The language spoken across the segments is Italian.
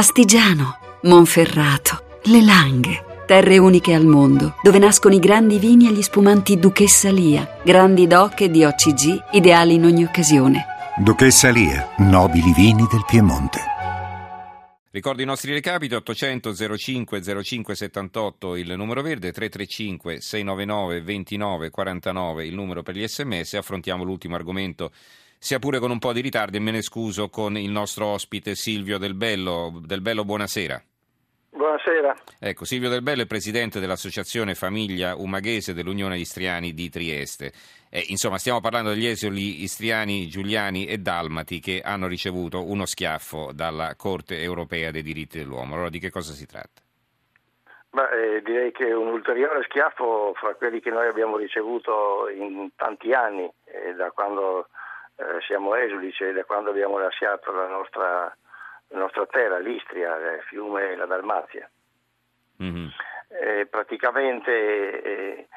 Astigiano, Monferrato, Le Langhe. Terre uniche al mondo, dove nascono i grandi vini e gli spumanti Duchessa Lia, grandi doc e di OCG, ideali in ogni occasione. Duchessa Lia, nobili vini del Piemonte. Ricordo i nostri recapiti 800 05 05 78 il numero verde 335 699 29 49 il numero per gli sms affrontiamo l'ultimo argomento sia pure con un po' di ritardo e me ne scuso con il nostro ospite Silvio Del Bello Del Bello buonasera Buonasera. Ecco, Silvio Del Bello è presidente dell'Associazione Famiglia Umaghese dell'Unione Istriani di Trieste. Eh, insomma, stiamo parlando degli esuli istriani, giuliani e dalmati che hanno ricevuto uno schiaffo dalla Corte europea dei diritti dell'uomo. Allora, di che cosa si tratta? Beh, eh, direi che un ulteriore schiaffo fra quelli che noi abbiamo ricevuto in tanti anni, eh, da quando eh, siamo esuli, cioè da quando abbiamo lasciato la nostra la nostra terra, l'Istria, il fiume e la Dalmazia. Mm-hmm. Eh, praticamente eh,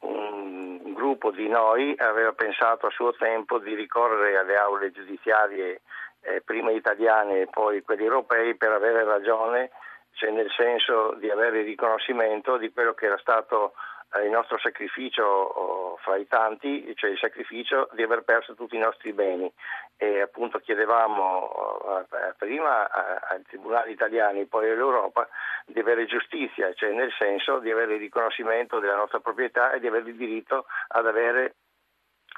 un, gruppo di noi aveva pensato a suo tempo di ricorrere alle aule giudiziarie eh, prima italiane e poi quelle europee per avere ragione, cioè nel senso di avere il riconoscimento di quello che era stato il nostro sacrificio oh, fra i tanti, cioè il sacrificio di aver perso tutti i nostri beni e appunto chiedevamo oh, prima ai tribunali italiani, poi all'Europa di avere giustizia, cioè nel senso di avere il riconoscimento della nostra proprietà e di avere il diritto ad avere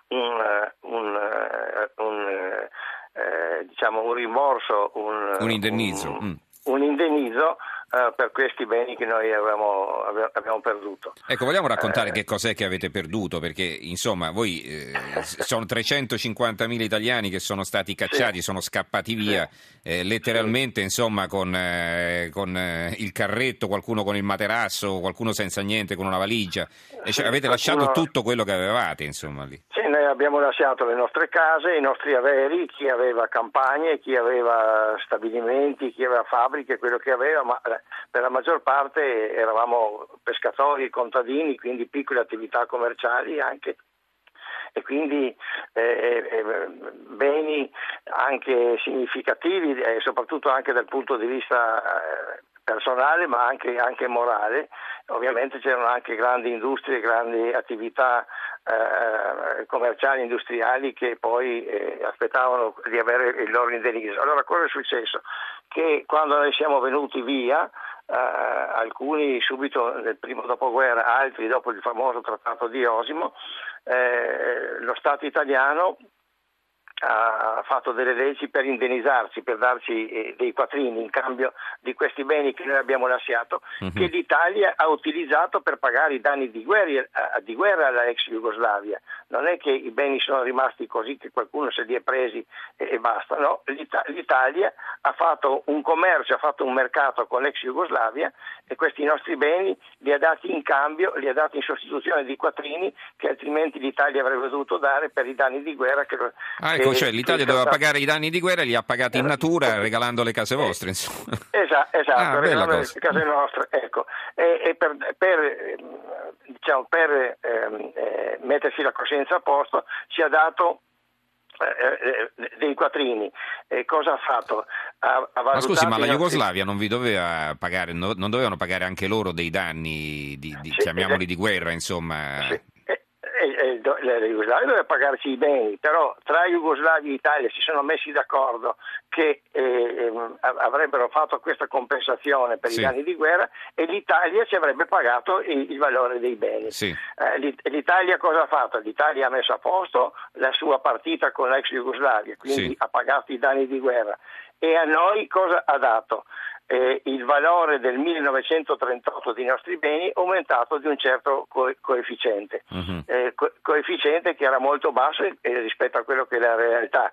un, un, eh, un, eh, diciamo un rimborso, un, un indennizzo. Mm. un indennizzo Uh, per questi beni che noi avevamo, abbiamo perduto. Ecco, vogliamo raccontare eh, che cos'è che avete perduto? Perché insomma, voi eh, sono 350.000 italiani che sono stati cacciati, sì. sono scappati via, sì. eh, letteralmente, sì. insomma, con, eh, con eh, il carretto, qualcuno con il materasso, qualcuno senza niente, con una valigia. Cioè, avete qualcuno... lasciato tutto quello che avevate, insomma, lì. Abbiamo lasciato le nostre case, i nostri averi, chi aveva campagne, chi aveva stabilimenti, chi aveva fabbriche, quello che aveva, ma per la maggior parte eravamo pescatori, contadini, quindi piccole attività commerciali anche e quindi eh, eh, eh beni anche significativi e soprattutto anche dal punto di vista eh, personale ma anche, anche, morale. Ovviamente c'erano anche grandi industrie, grandi attività eh, commerciali, industriali che poi eh, aspettavano di avere il loro indennizzo. Allora cosa è successo? Che quando noi siamo venuti via Uh, alcuni subito nel primo dopoguerra, altri dopo il famoso trattato di Osimo, eh, lo Stato italiano ha fatto delle leggi per indennizzarci, per darci eh, dei quattrini in cambio di questi beni che noi abbiamo lasciato, uh-huh. che l'Italia ha utilizzato per pagare i danni di guerra, eh, di guerra alla ex Jugoslavia. Non è che i beni sono rimasti così che qualcuno se li è presi e, basta, no? L'Ita- L'Italia ha fatto un commercio, ha fatto un mercato con l'ex Jugoslavia e questi nostri beni li ha dati in cambio, li ha dati in sostituzione di quattrini che altrimenti l'Italia avrebbe dovuto dare per i danni di guerra che, ah, ecco, cioè l'Italia doveva pagare i danni di guerra e li ha pagati in natura regalando le case vostre. Insomma. Esatto, esatto ah, regalando le case nostre. Ecco. E, e per, per, diciamo, per ehm, eh, mettersi la coscienza a posto ci ha dato eh, eh, dei quattrini. E cosa ha fatto? Ha, ha ma scusi, ma la Jugoslavia non vi doveva pagare, non dovevano pagare anche loro dei danni, di, di, sì, chiamiamoli di guerra, insomma? Sì la Jugoslavia doveva pagarci i beni, però tra Jugoslavia e Italia si sono messi d'accordo che eh, ehm, avrebbero fatto questa compensazione per sì. i danni di guerra e l'Italia ci avrebbe pagato il, il valore dei beni. Sì. Eh, l'Italia cosa ha fatto? L'Italia ha messo a posto la sua partita con l'ex Jugoslavia, quindi sì. ha pagato i danni di guerra e a noi cosa ha dato? Eh, il valore del 1938 dei nostri beni aumentato di un certo co- coefficiente, uh-huh. eh, co- coefficiente che era molto basso eh, rispetto a quello che è la realtà.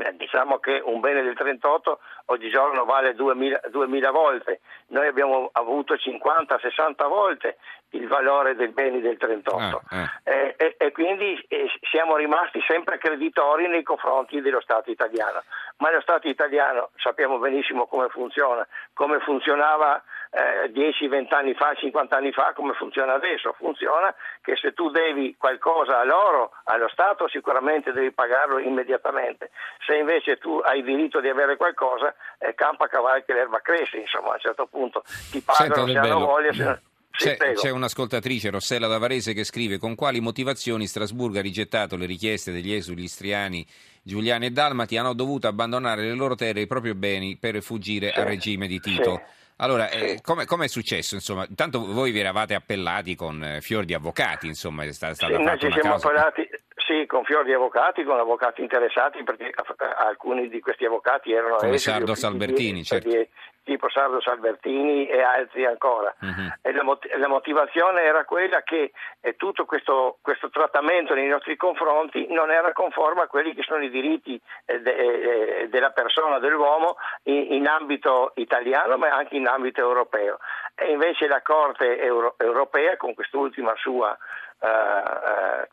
Eh, diciamo che un bene del 38 oggigiorno vale 2000, 2000 volte, noi abbiamo avuto 50-60 volte il valore dei beni del 38 ah, eh. e, e, quindi eh, siamo rimasti sempre creditori nei confronti dello Stato italiano, ma lo Stato italiano sappiamo benissimo come funziona, come funzionava eh, 10, 20 anni fa, 50 anni fa come funziona adesso. Funziona che se tu devi qualcosa a loro, allo Stato, sicuramente devi pagarlo immediatamente. Se invece tu hai diritto di avere qualcosa, eh, campa cavallo che l'erba cresce, insomma a un certo punto ti pagano Senta, se hanno voglia. Se... C'è, c'è un'ascoltatrice, Rossella Davarese, che scrive con quali motivazioni Strasburgo ha rigettato le richieste degli esuli istriani, giuliani e dalmati hanno dovuto abbandonare le loro terre e i propri beni per fuggire Sì, al regime di Tito. sì. Allora, eh, come è successo? Insomma, intanto voi vi eravate appellati con eh, fior di avvocati, insomma, è sta- stata Sì, noi fatta ci una siamo appellati sì, con fior di avvocati, con avvocati interessati, perché alcuni di questi avvocati erano Come Sardo Salbertini, certo. Tipo Sardo Salbertini e altri ancora. Mhm. E la, mot- la motivazione era quella che eh, tutto questo, questo trattamento nei nostri confronti non era conforme a quelli che sono i diritti eh, de- eh, della persona, dell'uomo in, in ambito italiano ma anche in ambito europeo. E invece la Corte euro- europea con quest'ultima sua eh, eh,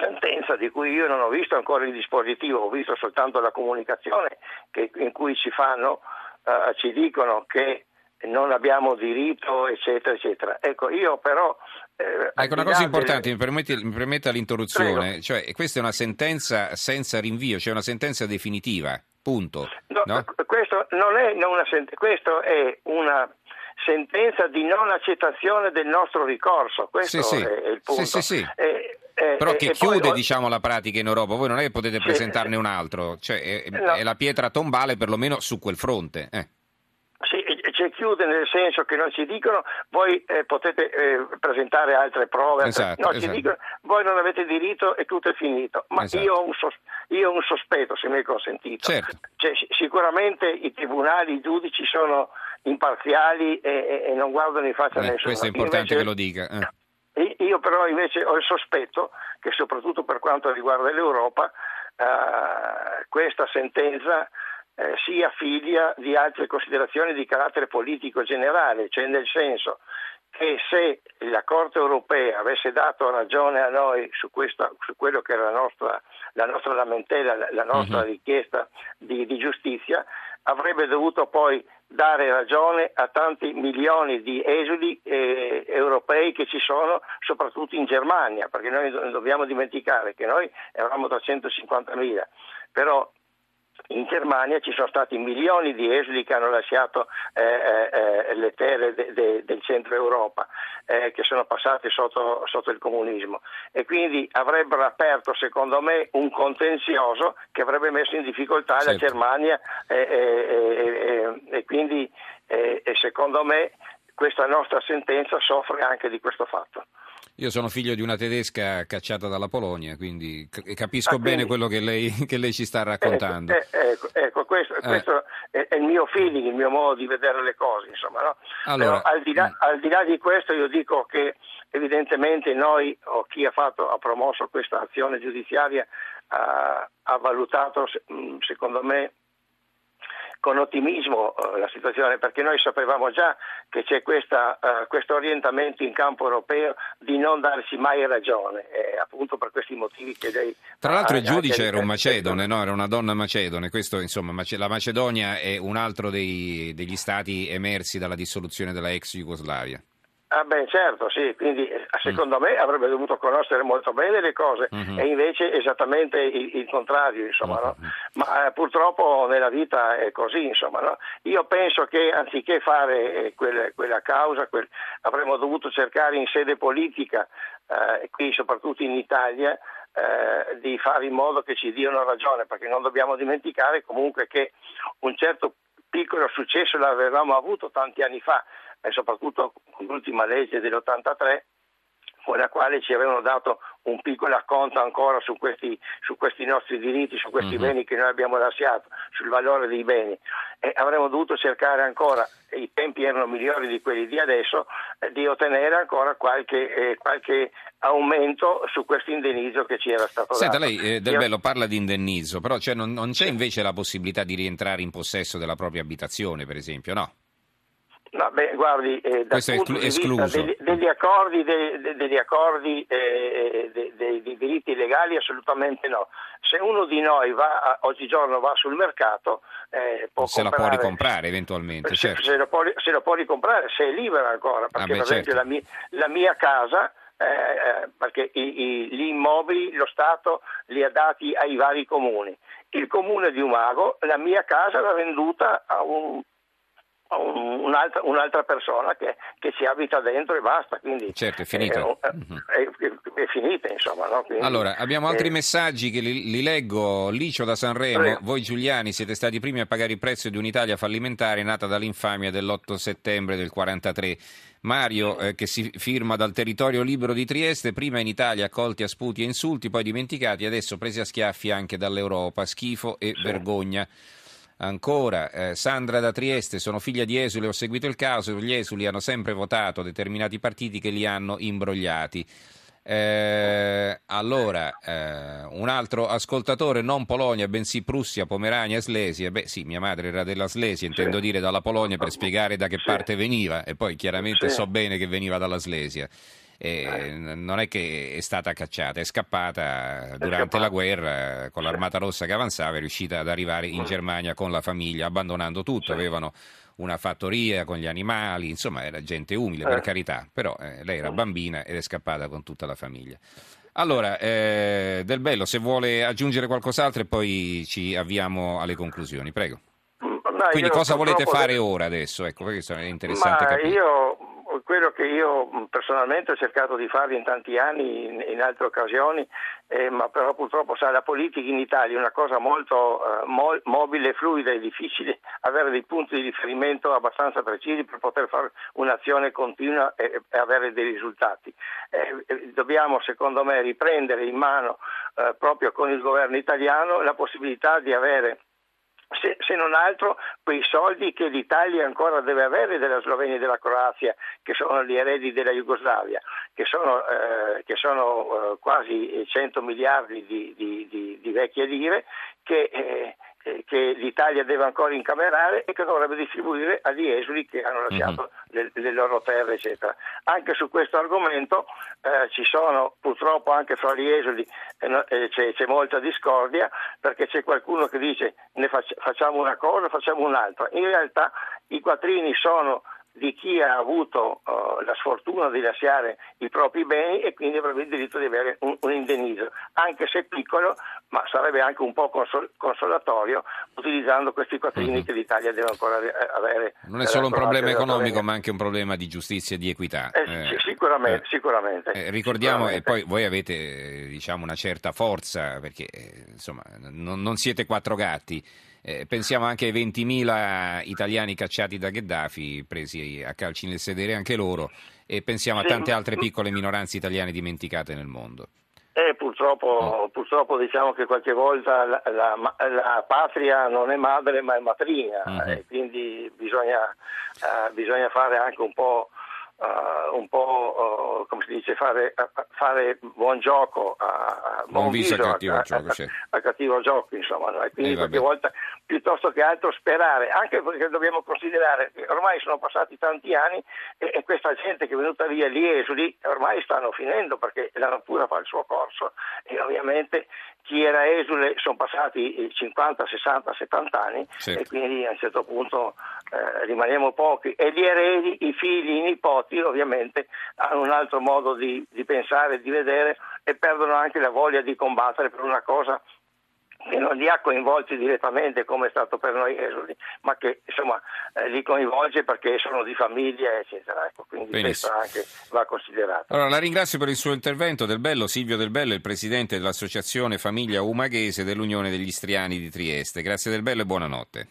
sentenza di cui io non ho visto ancora il dispositivo, ho visto soltanto la comunicazione che- in cui ci fanno, eh, ci dicono che non abbiamo diritto, eccetera, eccetera. Ecco, io però... eh, Ecco, una cosa importante, delle- mi, permetta l'interruzione, cioè questa è una sentenza senza rinvio, cioè una sentenza definitiva, punto. No, no? Questo non è una questo è una sentenza di non accettazione del nostro ricorso, questo Sì, sì. è il punto. Sì, sì, sì. E- Però che e poi- chiude diciamo, la pratica in Europa, voi non è che potete Sì. presentarne un altro, cioè è, No. è la pietra tombale perlomeno su quel fronte. eh. Sì, c'è chiude nel senso che non ci dicono voi eh, potete eh, presentare altre prove, Esatto, no, ci esatto. dicono voi non avete diritto e tutto è finito. Ma Esatto. io, ho un sos- io ho un sospetto, se mi è consentito. Certo. Cioè, si- sicuramente i tribunali, i giudici sono imparziali e, e- non guardano in faccia a Eh, nessuno. questo è importante invece- che lo dica. eh. Io però invece ho il sospetto che soprattutto per quanto riguarda l'Europa eh, questa sentenza eh, sia figlia di altre considerazioni di carattere politico generale, cioè nel senso che se la Corte europea avesse dato ragione a noi su, questa- su quello che era la nostra, la nostra lamentela, la- nostra Mhm. richiesta di, di giustizia, avrebbe dovuto poi dare ragione a tanti milioni di esuli eh, europei che ci sono soprattutto in Germania, perché noi dobbiamo dimenticare che noi eravamo 350.000, però in Germania ci sono stati milioni di esuli che hanno lasciato eh, eh, eh, le terre de- de- del centro Europa, eh, che sono passate sotto, sotto il comunismo e quindi avrebbero aperto secondo me un contenzioso che avrebbe messo in difficoltà la Certo. Germania eh, eh, e quindi secondo me questa nostra sentenza soffre anche di questo fatto. Io sono figlio di una tedesca cacciata dalla Polonia, quindi capisco Ah, bene quindi- quello che lei, che lei ci sta raccontando. Ecco, eh, ecco, ecco, questo, Eh. questo è, è il mio feeling, il mio modo di vedere le cose, insomma, no? Allora, Però al di, là, mm. al di là di questo io dico che evidentemente noi o chi ha, fatto, ha promosso questa azione giudiziaria ha, ha valutato, mh, secondo me, con ottimismo eh, la situazione, perché noi sapevamo già che c'è questa, eh, questo orientamento in campo europeo di non darci mai ragione, eh, appunto per questi motivi che lei... Tra l'altro il giudice era un macedone, no? era una donna macedone, questo insomma, la Macedonia è un altro dei- degli stati emersi dalla dissoluzione della ex Jugoslavia. Ah beh certo, sì, quindi eh, secondo me avrebbe dovuto conoscere molto bene le cose Mhm. e invece esattamente il, il contrario, insomma, no? Mhm. Ma eh, purtroppo nella vita è così, insomma, no? Io penso che anziché fare eh, quelle- quella causa, quel- avremmo dovuto cercare in sede politica, eh, qui soprattutto in Italia, eh, di fare in modo che ci diano ragione, perché non dobbiamo dimenticare comunque che un certo piccolo successo l'avevamo avuto tanti anni fa, e soprattutto con l'ultima legge dell'83 con la quale ci avevano dato un piccolo acconto ancora su questi, su questi nostri diritti, su questi Mhm. beni che noi abbiamo lasciato, sul valore dei beni. E avremmo dovuto cercare ancora, i tempi erano migliori di quelli di adesso, eh, di ottenere ancora qualche, eh, qualche aumento su questo indennizzo che ci era stato Senta, dato. lei eh, Del Bello parla di indennizzo, però cioè, non, non c'è invece la possibilità di rientrare in possesso della propria abitazione, per esempio, no? Vabbè, guardi, eh, dal Questo è punto esclu- di vista escluso. degli, degli accordi, dei, degli accordi eh, dei, dei- dei diritti legali assolutamente no. Se uno di noi va, a- oggigiorno va sul mercato, eh, può Se la può comprare- ricomprare eventualmente, se, certo. se lo può, se lo può ricomprare, se è libera ancora, perché Ah, beh, per esempio certo. la, mia, la mia casa, eh, eh, perché i- i- gli immobili lo Stato li ha dati ai vari comuni. Il comune di Umago, la mia casa l'ha venduta a un- un'altra, un'altra persona che, che ci abita dentro e basta. Quindi Certo, è finita. eh, Mhm. è, è- è finita, insomma. no? Quindi, Allora, abbiamo altri eh, messaggi che li, li leggo. Licio da Sanremo, Prego. voi Giuliani siete stati i primi a pagare il prezzo di un'Italia fallimentare nata dall'infamia dell'8 settembre del 43. Mario, eh, che si firma dal territorio libero di Trieste, prima in Italia accolti a sputi e insulti, poi dimenticati, adesso presi a schiaffi anche dall'Europa. Schifo e vergogna. Ancora, eh, Sandra da Trieste, sono figlia di esuli, ho seguito il caso, gli esuli hanno sempre votato determinati partiti che li hanno imbrogliati. Eh, allora, eh, un altro ascoltatore, non Polonia, bensì Prussia, Pomerania, Slesia. Beh, sì, mia madre era della Slesia, intendo dire dalla Polonia per spiegare da che Sì. parte veniva, e poi chiaramente Sì. so bene che veniva dalla Slesia. Eh, non è che è stata cacciata, è scappata durante la guerra con l'Armata Rossa che avanzava, è riuscita ad arrivare in Germania con la famiglia, abbandonando tutto. Avevano una fattoria con gli animali, insomma era gente umile per Eh. carità, però eh, lei era bambina ed è scappata con tutta la famiglia. Allora, eh, Del Bello, se vuole aggiungere qualcos'altro e poi ci avviamo alle conclusioni, prego. ma Quindi cosa volete fare ora adesso? Ecco, questo è interessante Ma capire. io quello che io personalmente ho cercato di fare in tanti anni, in, in altre occasioni, eh, ma però purtroppo sai, la politica in Italia è una cosa molto eh, mo- mobile, fluida e difficile avere dei punti di riferimento abbastanza precisi per poter fare un'azione continua e, e avere dei risultati. Eh, eh, dobbiamo secondo me riprendere in mano eh, proprio con il governo italiano la possibilità di avere se, se non altro quei soldi che l'Italia ancora deve avere della Slovenia e della Croazia, che sono gli eredi della Jugoslavia, che sono, eh, che sono, eh, quasi 100 miliardi di, di- di- di vecchie lire, che, eh, che l'Italia deve ancora incamerare e che dovrebbe distribuire agli esuli che hanno lasciato le, le loro terre, eccetera. Anche su questo argomento eh, ci sono purtroppo anche fra gli esuli eh, eh, c'è, c'è molta discordia perché c'è qualcuno che dice ne fac- facciamo una cosa, facciamo un'altra. In realtà i quattrini sono di chi ha avuto eh, la sfortuna di lasciare i propri beni e quindi avrebbe il diritto di avere un, un indennizzo, anche se piccolo, ma sarebbe anche un po' consol- consolatorio utilizzando questi quattrini Mhm. che l'Italia deve ancora eh, avere. Non è eh, solo un problema e economico, ma anche un problema di giustizia e di equità. Eh, Eh, sì, sicuramente, eh, sicuramente. eh, ricordiamo, e sicuramente. poi voi avete eh, diciamo, una certa forza, perché eh, insomma, non, non siete quattro gatti. Eh, pensiamo anche ai 20.000 italiani cacciati da Gheddafi, presi a calci nel sedere anche loro, e pensiamo a tante altre piccole minoranze italiane dimenticate nel mondo. Eh, purtroppo, purtroppo diciamo che qualche volta la, la- la patria non è madre ma è matrigna Mhm. e quindi bisogna, eh, bisogna fare anche un po', eh, un po' eh, come si dice, fare, fare buon gioco, a, a Buon viso a a- cattivo a- gioco, certo. a cattivo gioco, insomma, no? e quindi Eh, qualche volta piuttosto che altro sperare, anche perché dobbiamo considerare che ormai sono passati tanti anni e, e questa gente che è venuta via, gli esuli, ormai stanno finendo perché la natura fa il suo corso e ovviamente chi era esule sono passati eh, 50, 60, 70 anni Certo. e quindi a un certo punto eh, rimaniamo pochi e gli eredi, i figli, i nipoti ovviamente hanno un altro modo di, di pensare, di vedere e perdono anche la voglia di combattere per una cosa che non li ha coinvolti direttamente come è stato per noi esuli, ma che insomma eh, li coinvolge perché sono di famiglia, eccetera. Ecco, quindi Benissimo. questo anche va considerato. Allora, la ringrazio per il suo intervento. Del Bello, Silvio Del Bello è il presidente dell'Associazione Famiglia Umaghese dell'Unione degli Istriani di Trieste. Grazie Del Bello e buonanotte.